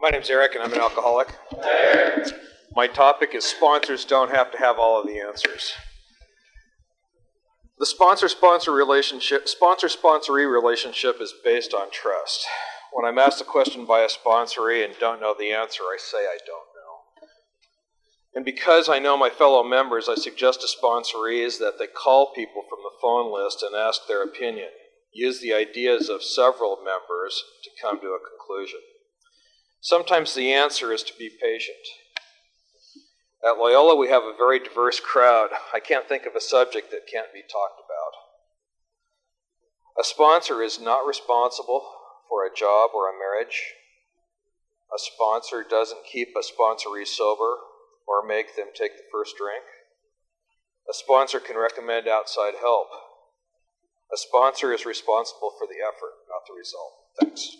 My name's Eric, and I'm an alcoholic. My topic is sponsors don't have to have all of the answers. The sponsor sponsor relationship, sponsor sponsoree relationship is based on trust. When I'm asked a question by a sponsoree and don't know the answer, I say I don't know. And because I know my fellow members, I suggest to sponsorees that they call people from the phone list and ask their opinion. Use the ideas of several members to come to a conclusion. Sometimes the answer is to be patient. At Loyola, we have a very diverse crowd. I can't think of a subject that can't be talked about. A sponsor is not responsible for a job or a marriage. A sponsor doesn't keep a sponsoree sober or make them take the first drink. A sponsor can recommend outside help. A sponsor is responsible for the effort, not the result. Thanks.